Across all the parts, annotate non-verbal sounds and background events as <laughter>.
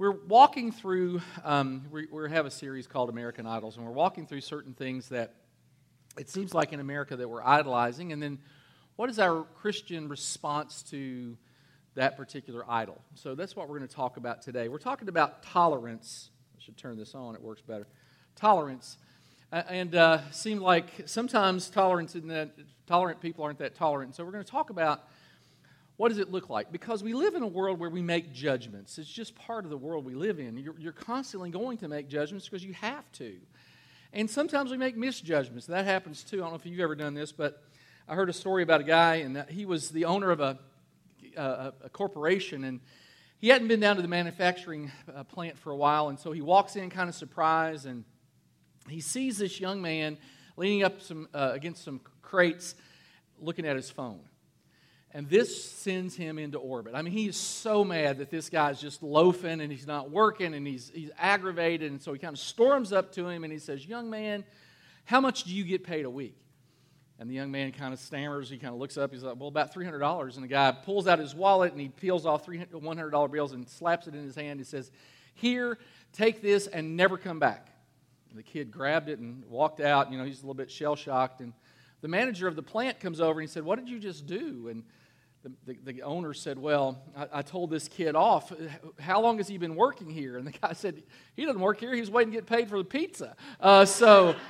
we're walking through, um, we, we have a series called American Idols, and we're walking through certain things that it seems like in America that we're idolizing. And then what is our Christian response to that particular idol? So that's what we're going to talk about today. We're talking about tolerance. I should turn this on, it works better. Tolerance. And uh, seemed like sometimes tolerance in that, tolerant people aren't that tolerant. So we're going to talk about what does it look like? Because we live in a world where we make judgments. It's just part of the world we live in. You're, you're constantly going to make judgments because you have to. And sometimes we make misjudgments. That happens too. I don't know if you've ever done this, but I heard a story about a guy, and he was the owner of a, a, a corporation, and he hadn't been down to the manufacturing uh, plant for a while, and so he walks in kind of surprised, and he sees this young man leaning up some, uh, against some crates looking at his phone. And this sends him into orbit. I mean, he is so mad that this guy's just loafing and he's not working and he's, he's aggravated. And so he kind of storms up to him and he says, Young man, how much do you get paid a week? And the young man kind of stammers. He kind of looks up. He's like, Well, about $300. And the guy pulls out his wallet and he peels off $100 bills and slaps it in his hand. He says, Here, take this and never come back. And the kid grabbed it and walked out. You know, he's a little bit shell shocked. And the manager of the plant comes over and he said, What did you just do? And the, the, owner said, Well, I, I, told this kid off. How long has he been working here? And the guy said, He doesn't work here. He's waiting to get paid for the pizza. Uh, so. <laughs>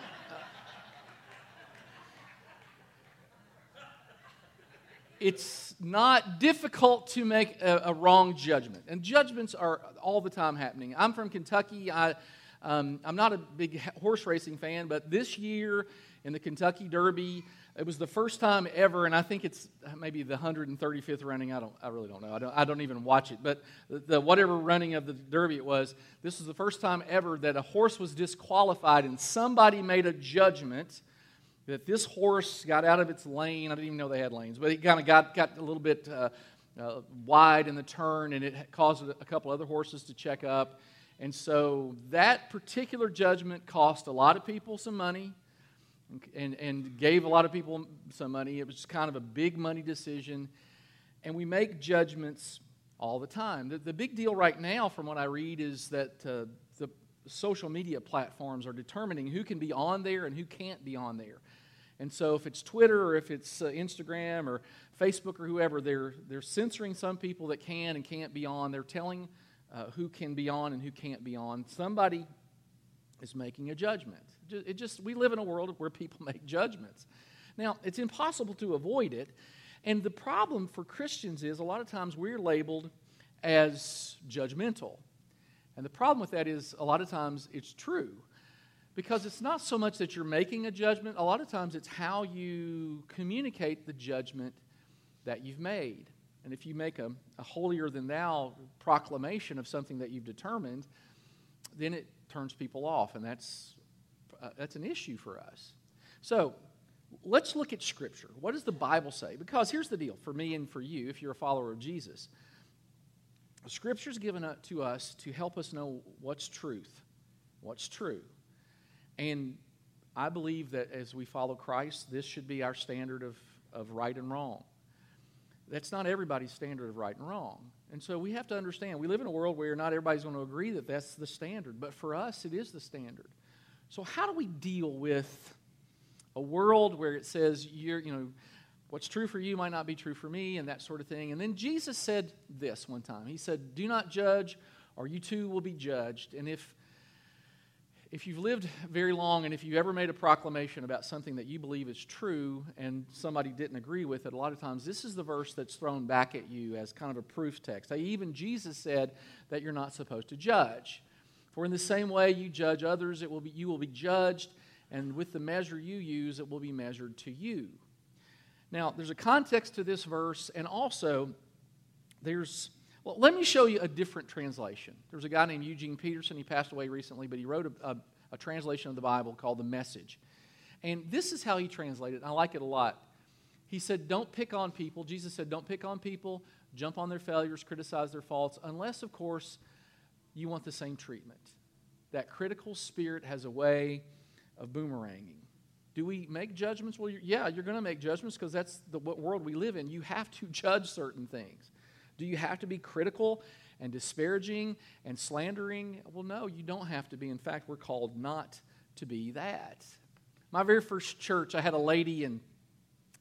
it's not difficult to make a, a, wrong judgment. And judgments are all the time happening. I'm from Kentucky. I, um, I'm not a big horse racing fan, but this year in the Kentucky Derby, it was the first time ever, and I think it's maybe the 135th running. I don't, I really don't know. I don't, I don't even watch it. But the, the whatever running of the Derby it was, this was the first time ever that a horse was disqualified, and somebody made a judgment that this horse got out of its lane. I didn't even know they had lanes, but it kind of got, got a little bit uh, uh, wide in the turn, and it caused a couple other horses to check up. And so that particular judgment cost a lot of people some money and, and gave a lot of people some money. It was kind of a big money decision. And we make judgments all the time. The, the big deal right now, from what I read, is that uh, the social media platforms are determining who can be on there and who can't be on there. And so, if it's Twitter or if it's uh, Instagram or Facebook or whoever, they're, they're censoring some people that can and can't be on. They're telling uh, who can be on and who can't be on. Somebody is making a judgment. It just we live in a world where people <laughs> make judgments. Now, it's impossible to avoid it. And the problem for Christians is a lot of times we're labeled as judgmental. And the problem with that is a lot of times it's true. Because it's not so much that you're making a judgment, a lot of times it's how you communicate the judgment that you've made. And if you make a, a holier than thou proclamation of something that you've determined, then it turns people off, and that's, uh, that's an issue for us. So let's look at Scripture. What does the Bible say? Because here's the deal for me and for you, if you're a follower of Jesus. Scripture's given to us to help us know what's truth, what's true. And I believe that as we follow Christ, this should be our standard of, of right and wrong. That's not everybody's standard of right and wrong. And so we have to understand we live in a world where not everybody's going to agree that that's the standard, but for us, it is the standard. So, how do we deal with a world where it says, you're, you know, what's true for you might not be true for me, and that sort of thing? And then Jesus said this one time He said, Do not judge, or you too will be judged. And if if you've lived very long and if you ever made a proclamation about something that you believe is true and somebody didn't agree with it, a lot of times this is the verse that's thrown back at you as kind of a proof text. Even Jesus said that you're not supposed to judge. For in the same way you judge others, it will be, you will be judged, and with the measure you use, it will be measured to you. Now, there's a context to this verse, and also there's well, let me show you a different translation. There's a guy named Eugene Peterson. He passed away recently, but he wrote a, a, a translation of the Bible called The Message. And this is how he translated it. I like it a lot. He said, Don't pick on people. Jesus said, Don't pick on people, jump on their failures, criticize their faults, unless, of course, you want the same treatment. That critical spirit has a way of boomeranging. Do we make judgments? Well, you're, yeah, you're going to make judgments because that's the world we live in. You have to judge certain things. Do you have to be critical and disparaging and slandering. Well, no, you don't have to be. In fact, we're called not to be that. My very first church, I had a lady, and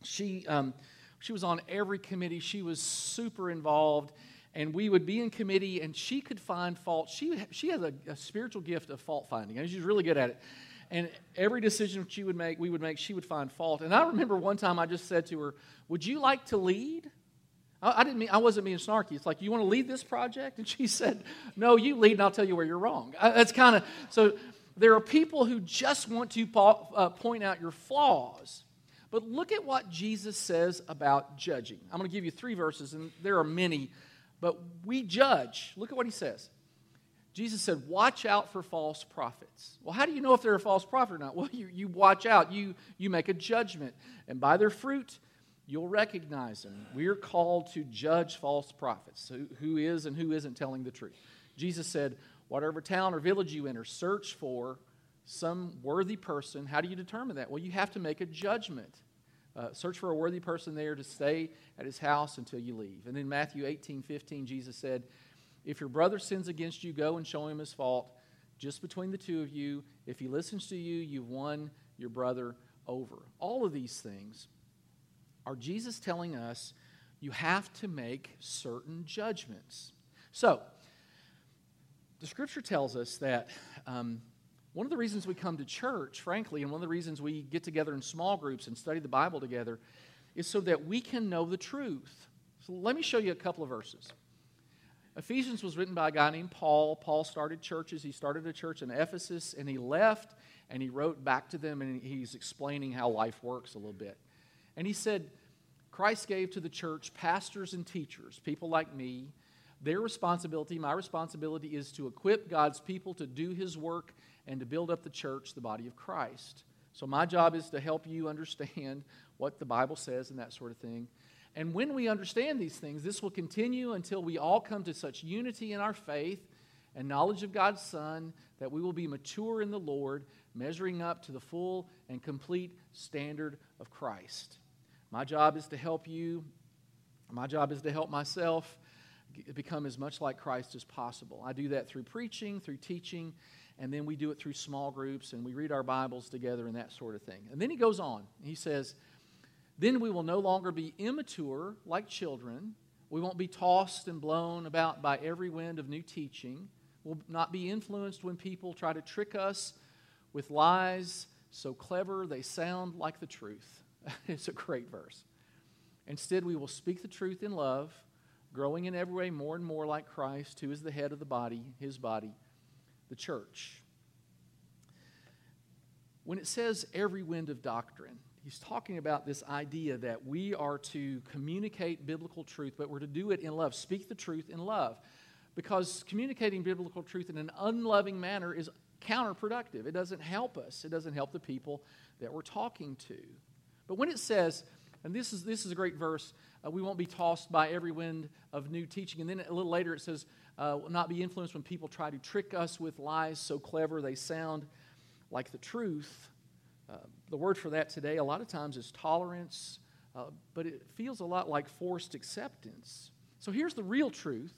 she, um, she was on every committee. She was super involved and we would be in committee and she could find fault. She, she has a, a spiritual gift of fault finding and she's really good at it. And every decision she would make we would make she would find fault. And i remember one time i just said to her would you like to lead? I, I didn't mean i wasn't being snarky. It's like you want to lead this project? And she <laughs> said no you lead and i'll tell you where you're wrong. I, that's kind of so there are people who just want to uh, point out your flaws. But look at what jesus says about judging. I'm going to give you three verses and there are many but we judge. Look at what he says. Jesus said, Watch out for false prophets. Well, how do you know if they're a false prophet or not? <laughs> Well, you, you watch out, you, you make a judgment, and by their fruit, you'll recognize them. We're called to judge false prophets, who, who is and who isn't telling the truth. Jesus said, Whatever town or village you enter, search for some worthy person. How do you determine that? Well, you have to make a judgment. Uh, search for a worthy person there to stay at his house until you leave. And then Matthew 18, 15, Jesus said, If your brother sins against you, go and show him his fault just between the two of you. If he listens to you, you've won your brother over. All of these things are Jesus telling us you have to make certain judgments. So, the scripture tells us that um, one of the reasons we come to church, frankly, and one of the reasons we get together in small groups and study the Bible together is so that we can know the truth. So let me show you a couple of verses. Ephesians was written by a guy named Paul. Paul started churches. He started a church in Ephesus and he left and he wrote back to them and he's explaining how life works a little bit. And he said, Christ gave to the church pastors and teachers, people like me. Their responsibility, my responsibility, is to equip God's people to do his work and to build up the church, the body of Christ. So, my job is to help you understand <laughs> what the Bible says and that sort of thing. And when we understand these things, this will continue until we all come to such unity in our faith and knowledge of God's Son that we will be mature in the Lord, measuring up to the full and complete standard of Christ. My job is to help you. My job is to help myself become as much like Christ as possible. I do that through preaching, through teaching, and then we do it through small groups and we read our Bibles together and that sort of thing. And then he goes on. He says, Then we will no longer be immature like children. We won't be tossed and blown about by every wind of new teaching. We'll not be influenced when people try to trick us with lies so clever they sound like the truth. <laughs> it's a great verse. Instead, we will speak the truth in love, growing in every way more and more like Christ, who is the head of the body, his body the church. When it says every wind of doctrine, he's talking about this idea that we are to communicate biblical truth, but we're to do it in love, speak the truth in love. Because communicating biblical truth in an unloving manner is counterproductive. It doesn't help us, it doesn't help the people that we're talking to. But when it says, and this is, this is a great verse, uh, we won't be tossed by every wind of new teaching. And then a little later it says, uh, will not be influenced when people try to trick us with lies so clever they sound like the truth. Uh, the word for that today, a lot of times, is tolerance, uh, but it feels a lot like forced acceptance. So here's the real truth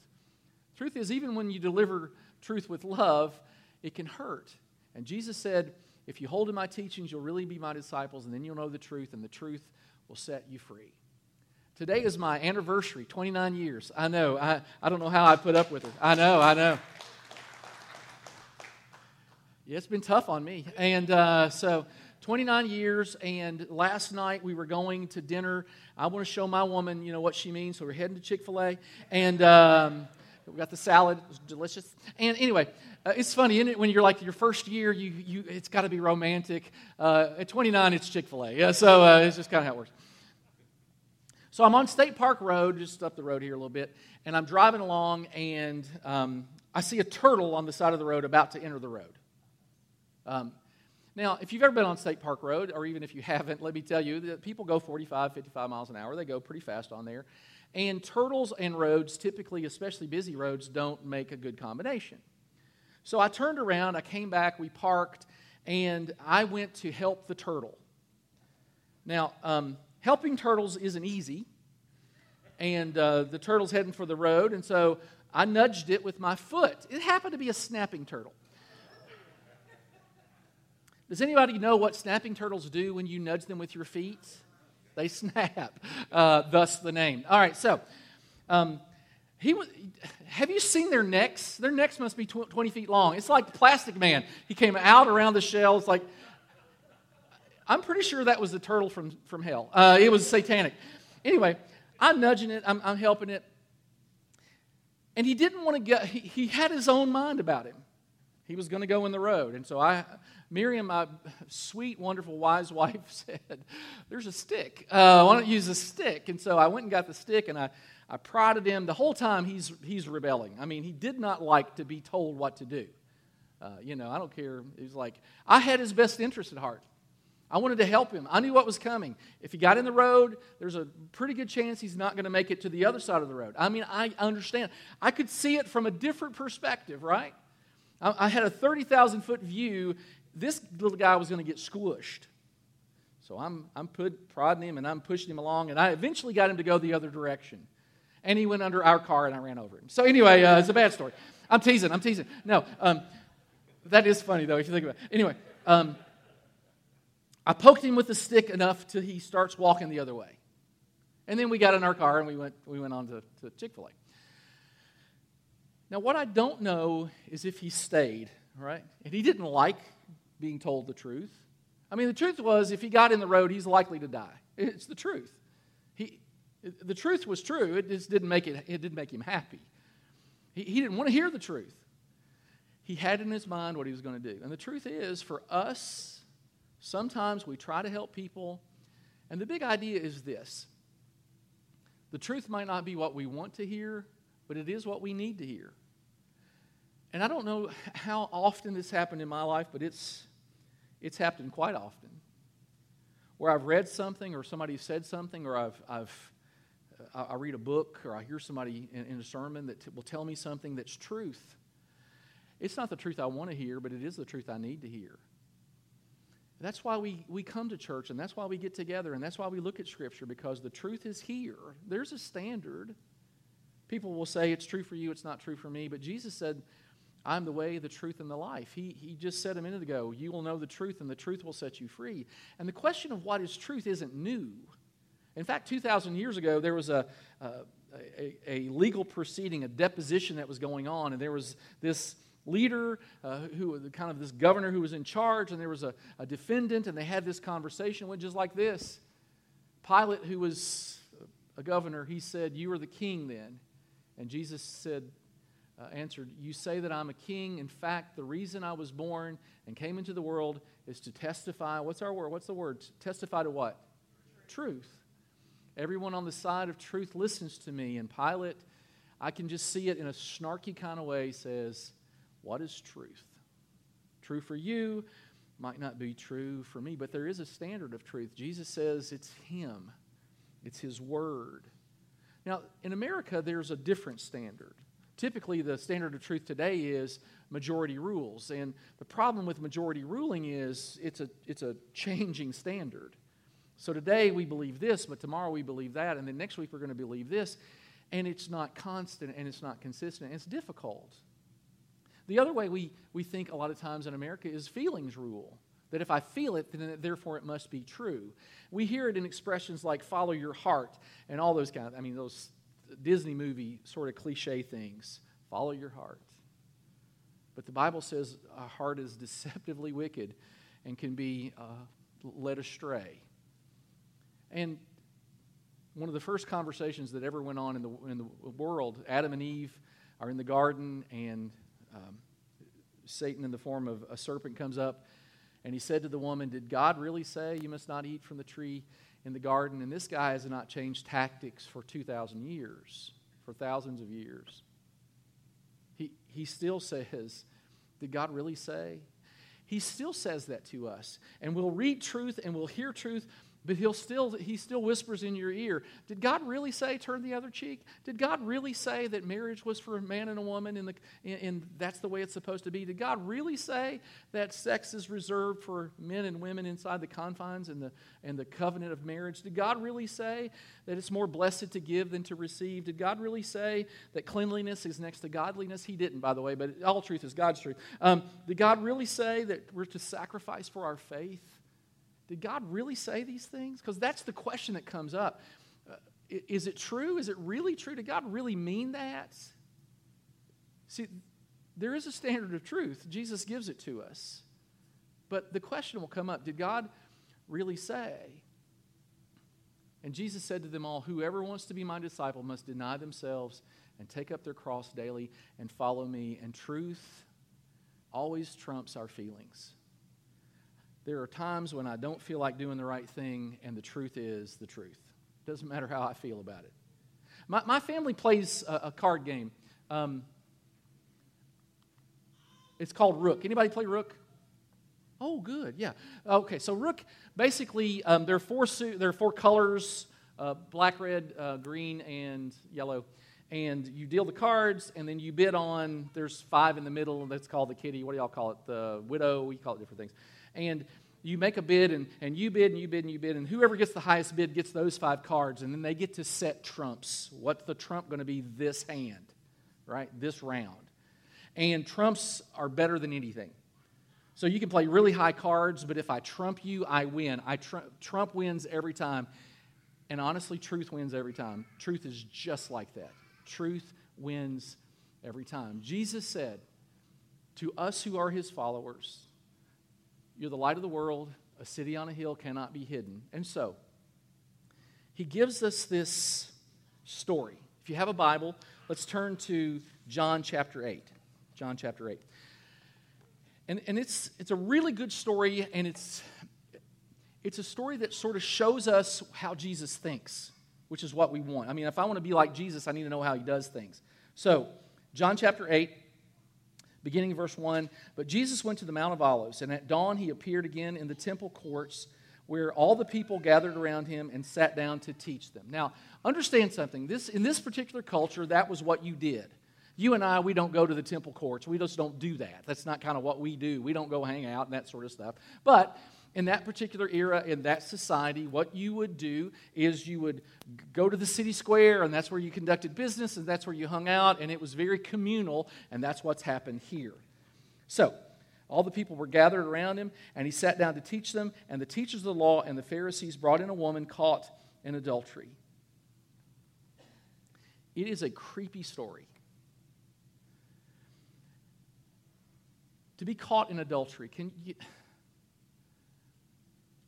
truth is, even when you deliver truth with love, it can hurt. And Jesus said, If you hold to my teachings, you'll really be my disciples, and then you'll know the truth, and the truth will set you free. Today is my anniversary, 29 years. I know. I, I don't know how I put up with it. I know, I know. Yeah, it's been tough on me. And uh, so, 29 years, and last night we were going to dinner. I want to show my woman, you know, what she means. So we're heading to Chick fil A. And um, we got the salad. It was delicious. And anyway, uh, it's funny, isn't it? When you're like your first year, you, you, it's got to be romantic. Uh, at 29, it's Chick fil A. Yeah, so uh, it's just kind of how it works. So I'm on State Park Road, just up the road here a little bit, and I'm driving along, and um, I see a turtle on the side of the road about to enter the road. Um, now, if you've ever been on State Park Road, or even if you haven't, let me tell you that people go 45, 55 miles an hour. They go pretty fast on there. And turtles and roads, typically, especially busy roads, don't make a good combination. So I turned around, I came back, we parked, and I went to help the turtle. Now, um, helping turtles isn't easy, and uh, the turtle's heading for the road, and so I nudged it with my foot. It happened to be a snapping turtle. Does anybody know what snapping turtles do when you nudge them with your feet? They <laughs> snap, uh, thus the name. All right, so um, he was, have you seen their necks? Their necks must be tw- 20 feet long. It's like Plastic Man. He came out around the shell. It's like, I'm pretty sure that was the turtle from, from hell. Uh, it was satanic. Anyway, I'm nudging it, I'm, I'm helping it. And he didn't want to get, he, he had his own mind about him. He was going to go in the road. And so I, Miriam, my sweet, wonderful, wise wife, <laughs> said, There's a stick. Uh, why don't you use a stick? And so I went and got the stick and I, I prodded him. The whole time he's, he's rebelling. I mean, he did not like to be told what to do. Uh, you know, I don't care. He's like, I had his best interest at heart. I wanted to help him. I knew what was coming. If he got in the road, there's a pretty good chance he's not going to make it to the other side of the road. I mean, I understand. I could see it from a different perspective, right? I, I had a 30,000 foot view. This little guy was going to get squished. So I'm, I'm put, prodding him and I'm pushing him along, and I eventually got him to go the other direction. And he went under our car and I ran over him. So, anyway, uh, it's a bad story. I'm teasing, I'm teasing. No, um, that is funny, though, if you think about it. Anyway, um, I poked him with the stick enough till he starts walking the other way. And then we got in our car and we went, we went on to, to Chick fil A. Now, what I don't know is if he stayed, right? And he didn't like being told the truth. I mean, the truth was, if he got in the road, he's likely to die. It's the truth. He, the truth was true. It just didn't make, it, it didn't make him happy. He, he didn't want to hear the truth. He had in his mind what he was going to do. And the truth is, for us Sometimes we try to help people, and the big idea is this the truth might not be what we want to hear, but it is what we need to hear. And I don't know how often this happened in my life, but it's, it's happened quite often. Where I've read something, or somebody said something, or I've, I've I read a book, or I hear somebody in, in a sermon that t- will tell me something that's truth. It's not the truth I want to hear, but it is the truth I need to hear. That's why we, we come to church and that's why we get together and that's why we look at Scripture because the truth is here. There's a standard. People will say it's true for you, it's not true for me, but Jesus said, I'm the way, the truth, and the life. He, he just said a minute ago, You will know the truth and the truth will set you free. And the question of what is truth isn't new. In fact, 2,000 years ago, there was a, a, a, a legal proceeding, a deposition that was going on, and there was this leader, uh, who kind of this governor who was in charge, and there was a, a defendant, and they had this conversation. went just like this. Pilate, who was a governor, he said, "You are the king." Then, and Jesus said, uh, answered, "You say that I'm a king. In fact, the reason I was born and came into the world is to testify. What's our word? What's the word? Testify to what? Truth. Everyone on the side of truth listens to me." And Pilate, I can just see it in a snarky kind of way, says what is truth? True for you might not be true for me, but there is a standard of truth. Jesus says it's Him, it's His Word. Now, in America, there's a different standard. Typically, the standard of truth today is majority rules. And the problem with majority ruling is it's a, it's a changing standard. So today we believe this, but tomorrow we believe that, and then next week we're going to believe this. And it's not constant and it's not consistent. It's difficult. The other way we, we think a lot of times in America is feelings rule. That if I feel it, then therefore it must be true. We hear it in expressions like follow your heart and all those kind of, I mean, those Disney movie sort of cliche things. Follow your heart. But the Bible says a heart is <laughs> deceptively wicked and can be uh, led astray. And one of the first conversations that ever went on in the, in the world, Adam and Eve are in the garden, and um, Satan, in the form of a serpent, comes up and he said to the woman, Did God really say you must not eat from the tree in the garden? And this guy has not changed tactics for 2,000 years, for thousands of years. He, he still says, Did God really say? He still says that to us. And we'll read truth and we'll hear truth, But he'll still, he still whispers in your ear, Did God really say turn the other cheek? Did God really say that marriage was for a man and a woman and, the, and that's the way it's supposed to be? Did God really say that sex is reserved for men and women inside the confines and the, and the covenant of marriage? Did God really say that it's more blessed to give than to receive? Did God really say that cleanliness is next to godliness? He didn't, by the way, but all truth is God's truth. Um, did God really say that we're to sacrifice for our faith? Did God really say these things? Because that's the question that comes up. Uh, is it true? Is it really true? Did God really mean that? See, there is a standard of truth. Jesus gives it to us. But the question will come up Did God really say? And Jesus said to them all, Whoever wants to be my disciple must deny themselves and take up their cross daily and follow me. And truth always trumps our feelings. There are times when I don't feel like doing the right thing, and the truth is the truth. Doesn't matter how I feel about it. My, my family plays a, a card game. Um, it's called Rook. Anybody play Rook? Oh, good. Yeah. Okay. So Rook, basically, um, there are four su- there are four colors: uh, black, red, uh, green, and yellow. And you deal the cards, and then you bid on. There's five in the middle. That's called the kitty. What do y'all call it? The widow. We call it different things and you make a bid and, and you bid and you bid and you bid and whoever gets the highest bid gets those five cards and then they get to set trumps. What's the trump going to be this hand right? This round. And trumps are better than anything. So you can play really high cards but if i trump you i win. I tr- trump wins every time. And honestly truth wins every time. Truth is just like that. Truth wins every time. Jesus said to us who are his followers you're the light of the world. A city on a hill cannot be hidden. And so, he gives us this story. If you have a Bible, let's turn to John chapter 8. John chapter 8. And, and it's, it's a really good story, and it's, it's a story that sort of shows us how Jesus thinks, which is what we want. I mean, if I want to be like Jesus, I need to know how he does things. So, John chapter 8, beginning of verse 1. But Jesus went to the Mount of Olives, and at dawn he appeared again in the temple courts where all the people gathered around him and sat down to teach them. Now, understand something. This, in this particular culture, that was what you did. You and I, we don't go to the temple courts. We just don't do that. That's not kind of what we do. We don't go hang out and that sort of stuff. But in that particular era, in that society, what you would do is you would go to the city square, and that's where you conducted business, and that's where you hung out, and it was very communal, and that's what's happened here. So, all the people were gathered around him, and he sat down to teach them, and the teachers of the law and the Pharisees brought in a woman caught in adultery. It is a creepy story. To be caught in adultery, can you.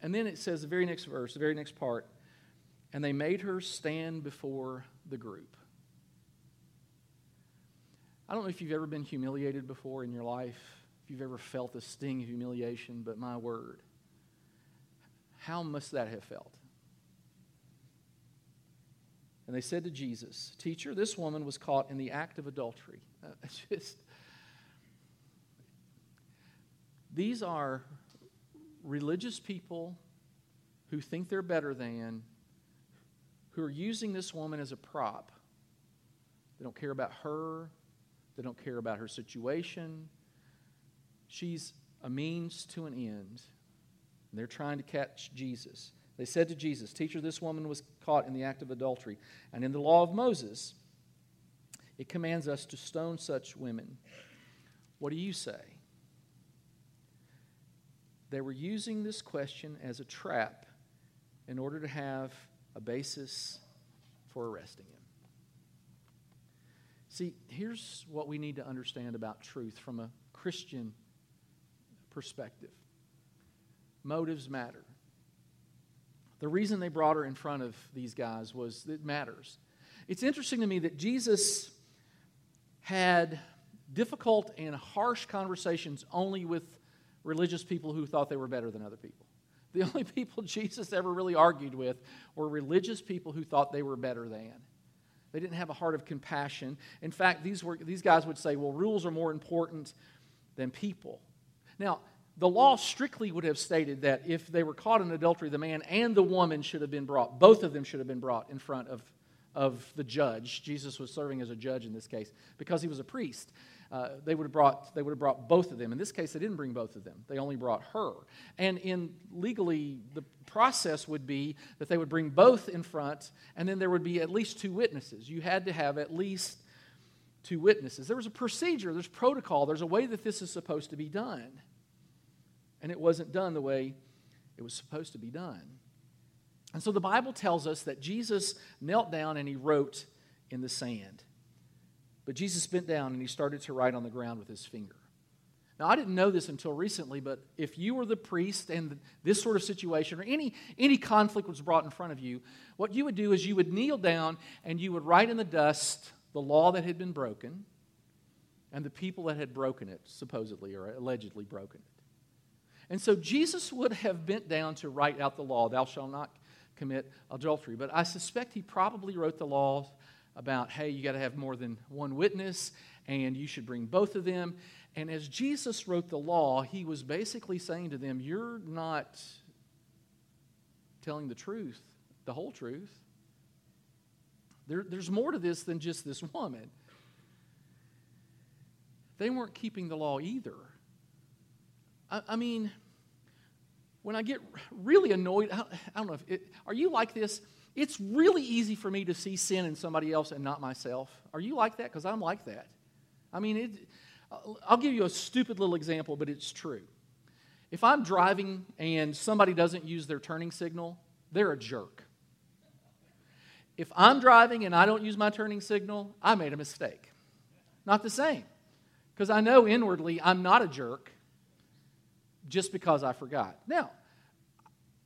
And then it says, the very next verse, the very next part, and they made her stand before the group. I don't know if you've ever been humiliated before in your life, if you've ever felt the sting of humiliation, but my word, how must that have felt? And they said to Jesus, Teacher, this woman was caught in the act of adultery. <laughs> Uh, just, these are religious people who think they're better than, who are using this woman as a prop. They don't care about her, they don't care about her situation. She's a means to an end. They're trying to catch Jesus. They said to Jesus, Teacher, this woman was caught in the act of adultery. And in the law of Moses, it commands us to stone such women. What do you say? They were using this question as a trap in order to have a basis for arresting him. See, here's what we need to understand about truth from a Christian perspective motives matter. The reason they brought her in front of these guys was it matters. It's interesting to me that Jesus had difficult and harsh conversations only with religious people who thought they were better than other people. The <laughs> only people Jesus ever really argued with were religious people who thought they were better than. They didn't have a heart of compassion. In fact, these, were, these guys would say, well, rules are more important than people. Now, the law strictly would have stated that if they were caught in adultery, the man and the woman should have been brought, both of them should have been brought in front of, of the judge. Jesus was serving as a judge in this case because he was a priest. Uh, they, would have brought, they would have brought both of them. In this case, they didn't bring both of them, they only brought her. And in legally, the process would be that they would bring both in front, and then there would be at least two witnesses. You had to have at least two witnesses. There was a procedure, there's protocol, there's a way that this is supposed to be done and it wasn't done the way it was supposed to be done. And so the Bible tells us that Jesus knelt down and he wrote in the sand. But Jesus bent down and he started to write on the ground with his finger. Now, I didn't know this until recently, but if you were the priest and this sort of situation or any, any conflict was brought in front of you, what you would do is you would kneel down and you would write in the dust the law that had been broken and the people that had broken it, supposedly or allegedly broken it. And so Jesus would have bent down to write out the law, thou shalt not commit adultery. But I suspect he probably wrote the law about, hey, you got to have more than one witness, and you should bring both of them. And as Jesus wrote the law, he was basically saying to them, You're not telling the truth, the whole truth. There, there's more to this than just this woman. They weren't keeping the law either. I, I mean, when I get really annoyed, I, I don't know if it, are you like this? It's really easy for me to see sin in somebody else and not myself. Are you like that? Because I'm like that. I mean, it, uh, I'll give you a stupid little example, but it's true. If I'm driving and somebody doesn't use their turning signal, they're a jerk. If I'm driving and I don't use my turning signal, I made a mistake. Not the same. Because I know inwardly I'm not a jerk just because I forgot. Now,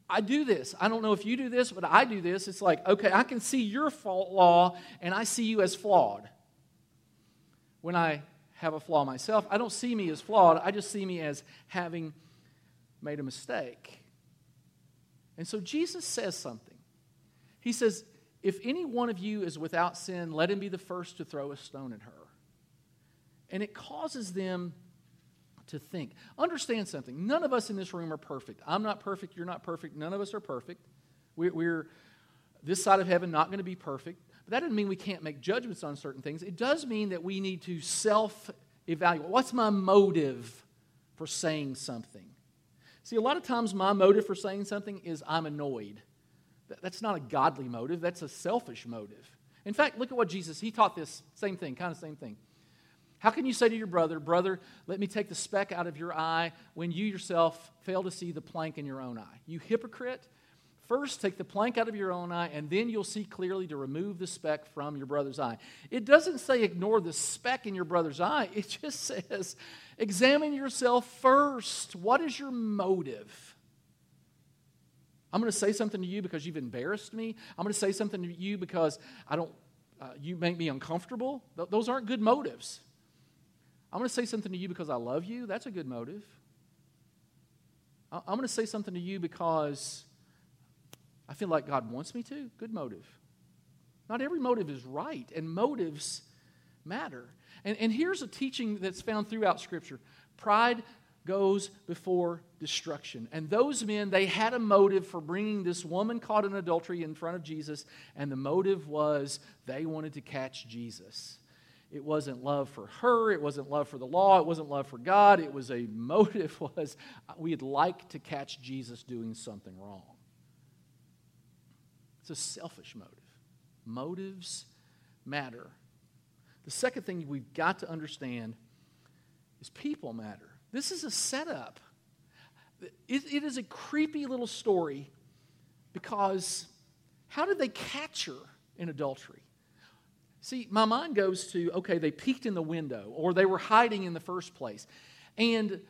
I do this. I don't know if you do this, but I do this. It's like, okay, I can see your fault law and I see you as flawed. When I have a flaw myself, I don't see me as flawed. I just see me as having made a mistake. And so Jesus says something. He says, If any one of you is without sin, let him be the first to throw a stone at her. And it causes them to think. Understand something. None of us in this room are perfect. I'm not perfect. You're not perfect. None of us are perfect. We're, we're this side of heaven not going to be perfect. But that doesn't mean we can't make judgments on certain things. It does mean that we need to self evaluate. What's my motive for saying something? See, a lot of times my motive for saying something is I'm annoyed. That's not a godly motive, that's a selfish motive. In fact, look at what Jesus, he taught this same thing, kind of same thing. How can you say to your brother, Brother, let me take the speck out of your eye when you yourself fail to see the plank in your own eye? You hypocrite. First, take the plank out of your own eye, and then you'll see clearly to remove the speck from your brother's eye. It doesn't say ignore the speck in your brother's eye, it just says examine yourself first. What is your motive? I'm going to say something to you because you've embarrassed me. I'm going to say something to you because I don't, uh, you make me uncomfortable. Th- those aren't good motives. I'm going to say something to you because I love you. That's a good motive. I'm going to say something to you because I feel like God wants me to. Good motive. Not every motive is right, and motives matter. And, and here's a teaching that's found throughout Scripture pride goes before destruction. And those men, they had a motive for bringing this woman caught in adultery in front of Jesus, and the motive was they wanted to catch Jesus. It wasn't love for her. It wasn't love for the law. It wasn't love for God. It was a <laughs> motive was we'd like to catch Jesus doing something wrong. It's a selfish motive. Motives matter. The second thing we've got to understand is people matter. This is a setup. it, it is a creepy little story because how did they catch her in adultery? See, my mind goes to okay, they peeked in the window or they were hiding in the first place. And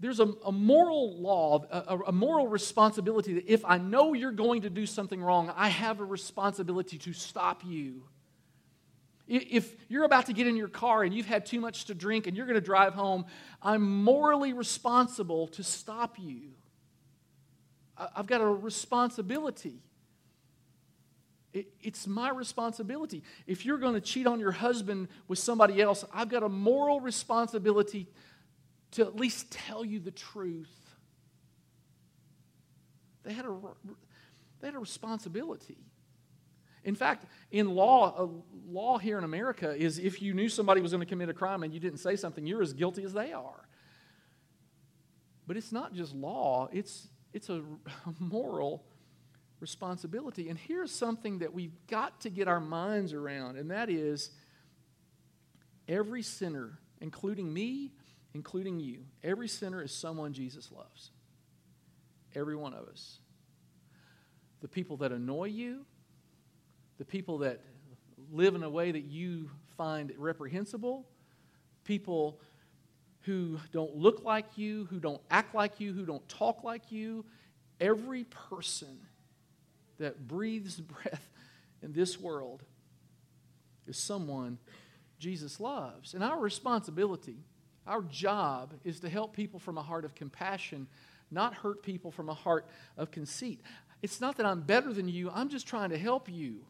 there's a, a moral law, a, a, moral responsibility that if I know you're going to do something wrong, I have a responsibility to stop you. If you're about to get in your car and you've had too much to drink and you're going to drive home, I'm morally responsible to stop you. I've got a responsibility. It, it's my responsibility. If you're going to cheat on your husband with somebody else, I've got a moral responsibility to at least tell you the truth. They had a, they had a responsibility. In fact, in law, law here in America is if you knew somebody was going to commit a crime and you didn't say something, you're as guilty as they are. But it's not just law, it's, it's a <laughs> moral responsibility. And here's something that we've got to get our minds around, and that is every sinner, including me, including you, every sinner is someone Jesus loves. Every one of us. The people that annoy you, the people that live in a way that you find reprehensible, people who don't look like you, who don't act like you, who don't talk like you, every person that breathes <laughs> breath in this world is someone Jesus loves. And our responsibility, our job, is to help people from a heart of compassion, not hurt people from a heart of conceit. It's not that I'm better than you, I'm just trying to help you.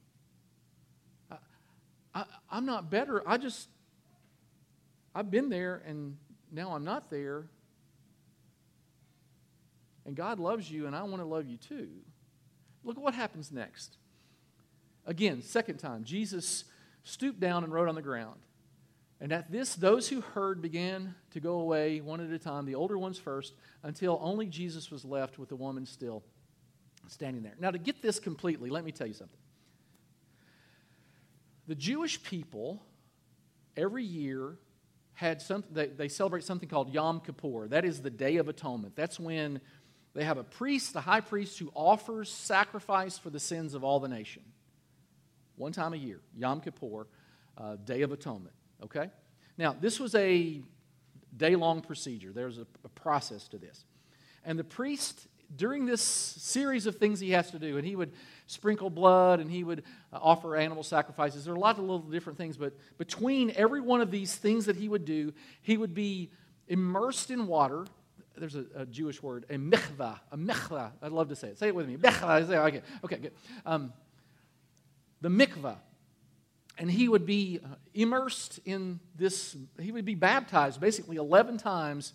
I, am not better. I just, I've been there and now I'm not there. And God loves you, and I want to love you too. Look at what happens next. Again, second time, Jesus stooped down and wrote on the ground. And at this, those who heard began to go away one at a time, the older ones first, until only Jesus was left with the woman still standing there. Now, to get this completely, let me tell you something. The Jewish people every year had something they, they celebrate something called Yom Kippur. That is the Day of Atonement. That's when they have a priest, the high priest, who offers sacrifice for the sins of all the nation. One time a year, Yom Kippur, uh, Day of Atonement. Okay? Now, this was a day long procedure, there's a, a process to this. And the priest, during this series of things he has to do, and he would sprinkle blood and he would uh, offer animal sacrifices. There are a lot of little different things, but between every one of these things that he would do, he would be immersed in water. There's a, a Jewish word, a mikvah, a mikvah. I'd love to say it. Say it with me. Mikvah. Okay, okay, good. Um, the mikvah and he would be uh, immersed in this, he would be baptized basically 11 times,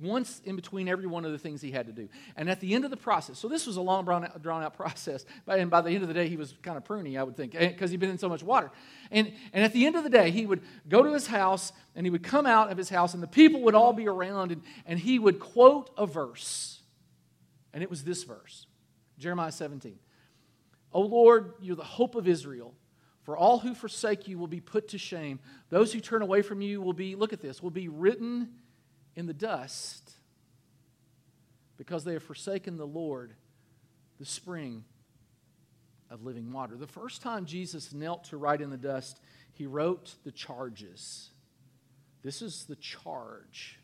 once in between every one of the things he had to do. And at the end of the process, so this was a long, drawn out process, and by the end of the day, he was kind of pruny, I would think, eh, because he'd been in so much water. And, and at the end of the day, he would go to his house, and he would come out of his house, and the people would all be around, and, and he would quote a verse. And it was this verse Jeremiah 17. O Lord, you're the hope of Israel. For all who forsake you will be put to shame. Those who turn away from you will be, look at this, will be written in the dust because they have forsaken the Lord, the spring of living water. The first time Jesus knelt to write in the dust, he wrote the charges. This is the charge.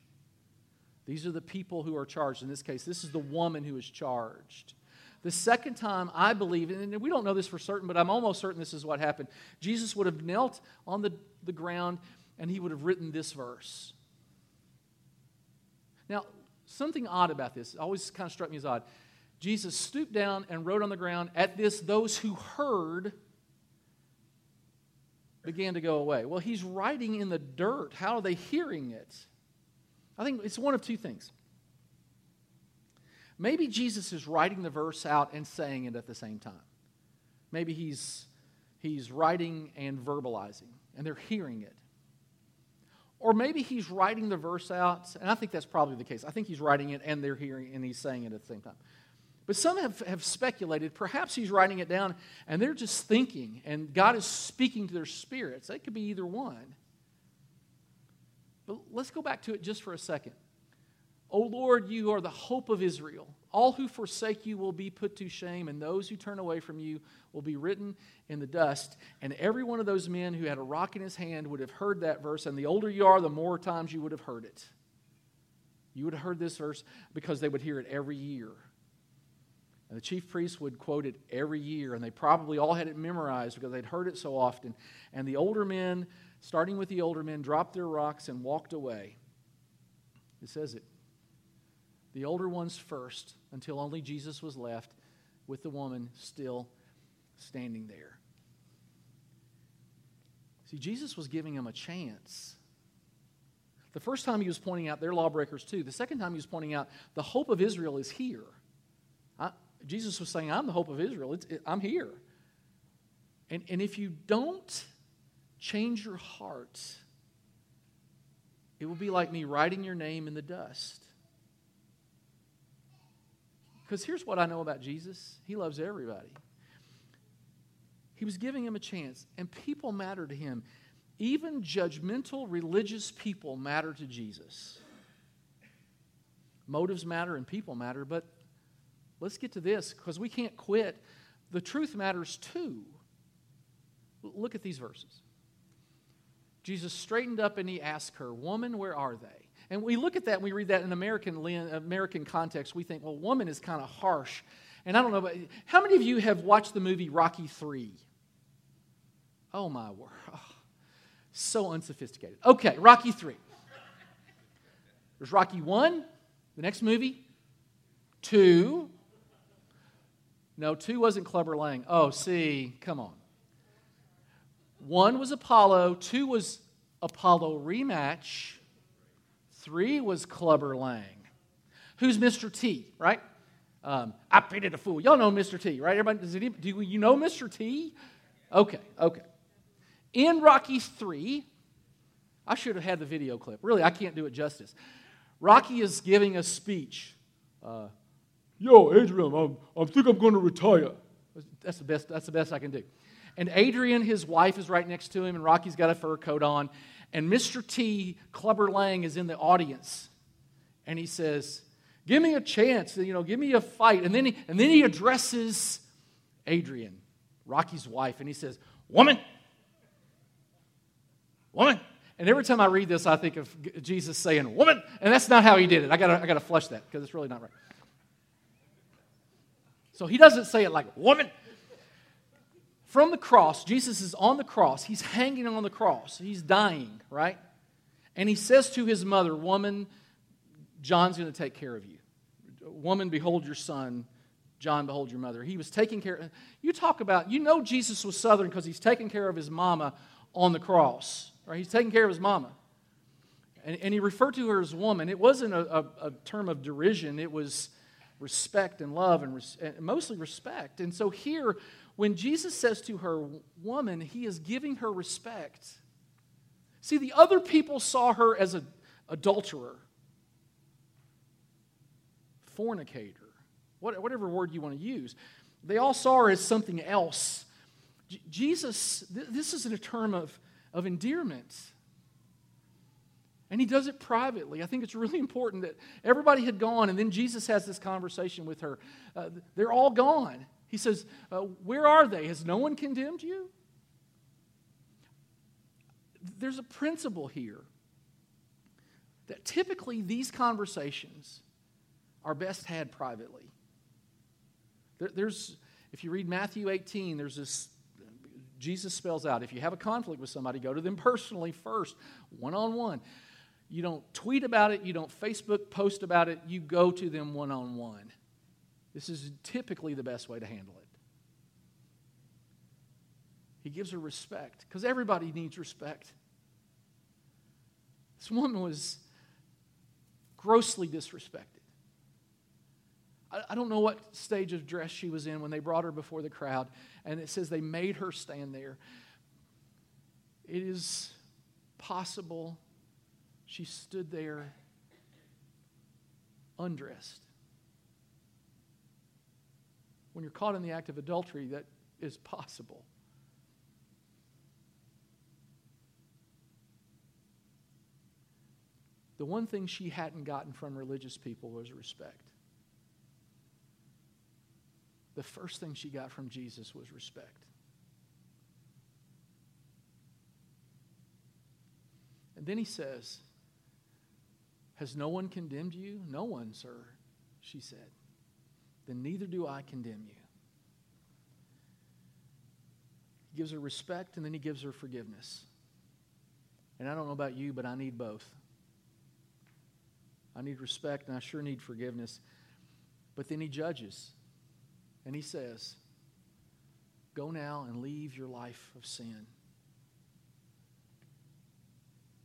These are the people who are charged. In this case, this is the woman who is charged. The second time, I believe, and we don't know this for certain, but I'm almost certain this is what happened. Jesus would have knelt on the, the ground and he would have written this verse. Now, something odd about this always kind of struck me as odd. Jesus stooped down and wrote on the ground. At this, those who heard began to go away. Well, he's writing in the dirt. How are they hearing it? I think it's one of two things. Maybe Jesus is writing the verse out and saying it at the same time. Maybe he's, he's writing and verbalizing, and they're hearing it. Or maybe he's writing the verse out, and I think that's probably the case. I think he's writing it and they're hearing and he's saying it at the same time. But some have, have speculated perhaps he's writing it down and they're just thinking, and God is speaking to their spirits. It could be either one. But let's go back to it just for a second. O Lord, you are the hope of Israel. All who forsake you will be put to shame, and those who turn away from you will be written in the dust. And every one of those men who had a rock in his hand would have heard that verse. And the older you are, the more times you would have heard it. You would have heard this verse because they would hear it every year. And the chief priests would quote it every year, and they probably all had it memorized because they'd heard it so often. And the older men, starting with the older men, dropped their rocks and walked away. It says it the older ones first, until only Jesus was left with the woman still standing there. See, Jesus was giving him a chance. The first time he was pointing out they're lawbreakers too. The second time he was pointing out the hope of Israel is here. I, Jesus was saying, I'm the hope of Israel. It, I'm here. And, and if you don't change your heart, it will be like me writing your name in the dust. Because here's what I know about Jesus He loves everybody. He was giving him a chance, and people matter to him. Even judgmental religious people matter to Jesus. Motives matter and people matter, but let's get to this because we can't quit. The truth matters too. Look at these verses. Jesus straightened up and he asked her, Woman, where are they? And we look at that and we read that in American, American context. We think, well, woman is kind of harsh. And I don't know, but how many of you have watched the movie Rocky 3? Oh, my word. Oh, so unsophisticated. Okay, Rocky 3. There's Rocky 1, the next movie. 2. No, 2 wasn't Clubber Lang. Oh, see, come on. 1 was Apollo, 2 was Apollo rematch, 3 was Clubber Lang. Who's Mr. T, right? Um, I painted a fool. Y'all know Mr. T, right? Everybody, does it, do you know Mr. T? Okay, okay. In Rocky 3, I should have had the video clip. Really, I can't do it justice. Rocky is giving a speech. Uh, Yo, Adrian, I'm, I think I'm going to retire. That's the, best, that's the best I can do. And Adrian, his wife, is right next to him, and Rocky's got a fur coat on. And Mr. T, Clubber Lang, is in the audience. And he says, Give me a chance, you know, give me a fight. And then he, and then he addresses Adrian, Rocky's wife, and he says, Woman, woman. And every time I read this, I think of Jesus saying, woman. And that's not how he did it. I got I to flush that because it's really not right. So he doesn't say it like, woman. From the cross, Jesus is on the cross. He's hanging on the cross. He's dying, right? And he says to his mother, Woman, John's going to take care of you. Woman, behold your son. John, behold your mother. He was taking care you talk about, you know Jesus was Southern because he's taking care of his mama on the cross. Right? He's taking care of his mama. And, and he referred to her as woman. It wasn't a, a, a term of derision, it was respect and love and, res, and mostly respect. And so here, when Jesus says to her, woman, he is giving her respect. See, the other people saw her as an adulterer, fornicator, whatever word you want to use. They all saw her as something else. J- Jesus, th- this is a term of of endearment. And he does it privately. I think it's really important that everybody had gone, and then Jesus has this conversation with her. Uh, they're all gone. He says, uh, Where are they? Has no one condemned you? There's a principle here that typically these conversations are best had privately. There, there's, if you read Matthew 18, there's this Jesus spells out if you have a conflict with somebody, go to them personally first, one on one. You don't tweet about it, you don't Facebook post about it, you go to them one on one. This is typically the best way to handle it. He gives her respect because everybody needs respect. This woman was grossly disrespected. I, don't know what stage of dress she was in when they brought her before the crowd, and it says they made her stand there. It is possible she stood there undressed. When you're caught in the act of adultery, that is possible. The one thing she hadn't gotten from religious people was respect the first thing she got from Jesus was respect. And then he says, Has no one condemned you? No one, sir, she said. Then neither do I condemn you. He gives her respect and then he gives her forgiveness. And I don't know about you, but I need both. I need respect and I sure need forgiveness. But then he judges. And he says, Go now and leave your life of sin.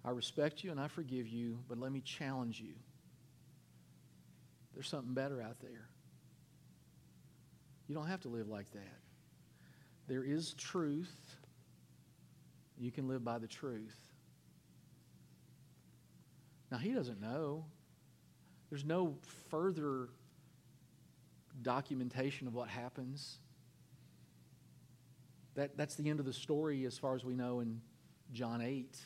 I respect you and I forgive you, but let me challenge you. There's something better out there. You don't have to live like that. There is truth. You can live by the truth. Now, he doesn't know. There's no further documentation of what happens. That, that's the end of the story as far as we know in John 8.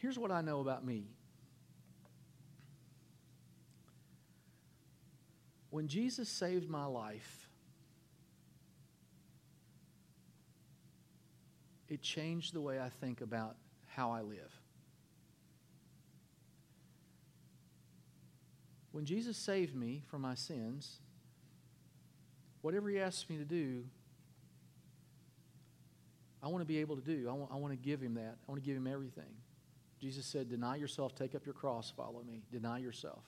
Here's what I know about me. When Jesus saved my life, it changed the way I think about how I live. When Jesus saved me from my sins, whatever He asks me to do, I want to be able to do. I want, I want to give Him that. I want to give Him everything. Jesus said, Deny yourself, take up your cross, follow me. Deny yourself.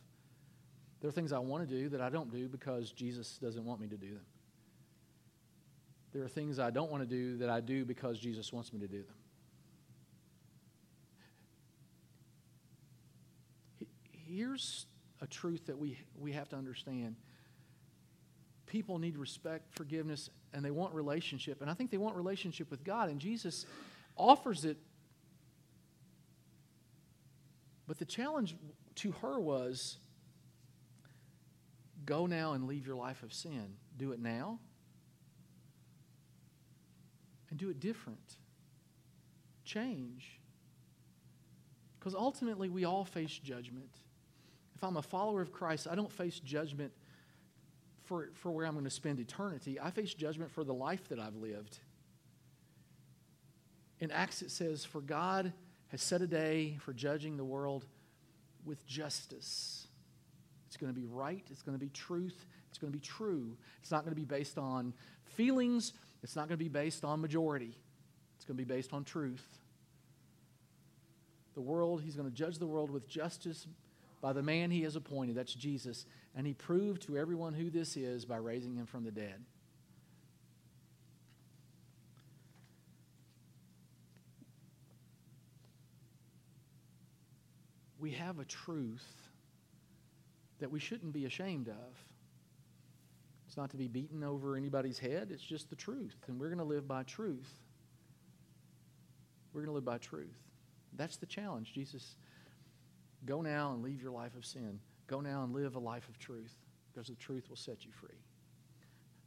There are things I want to do that I don't do because Jesus doesn't want me to do them. There are things I don't want to do that I do because Jesus wants me to do them. Here's a truth that we, we have to understand. People need respect, forgiveness, and they want relationship. And I think they want relationship with God, and Jesus offers it but the challenge to her was go now and leave your life of sin. Do it now and do it different. Change. Because ultimately, we all face judgment. If I'm a follower of Christ, I don't face judgment for, for where I'm going to spend eternity. I face judgment for the life that I've lived. In Acts, it says, For God has set a day for judging the world with justice. It's going to be right, it's going to be truth, it's going to be true. It's not going to be based on feelings, it's not going to be based on majority. It's going to be based on truth. The world, he's going to judge the world with justice by the man he has appointed. That's Jesus. And he proved to everyone who this is by raising him from the dead. We have a truth that we shouldn't be ashamed of. It's not to be beaten over anybody's head, it's just the truth. And we're going to live by truth. We're going to live by truth. That's the challenge. Jesus, go now and leave your life of sin. Go now and live a life of truth because the truth will set you free.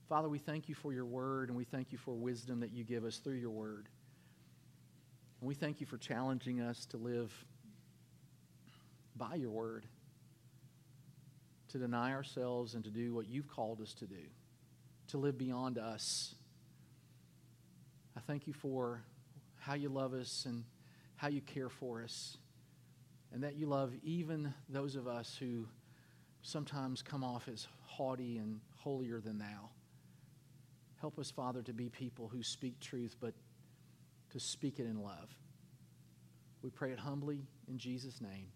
Father, we thank you for your word and we thank you for wisdom that you give us through your word. And we thank you for challenging us to live by your word to deny ourselves and to do what you've called us to do, to live beyond us. I thank you for how you love us and how you care for us, and that you love even those of us who sometimes come off as haughty and holier than thou. Help us, Father, to be people who speak truth, but to speak it in love. We pray it humbly in Jesus' name.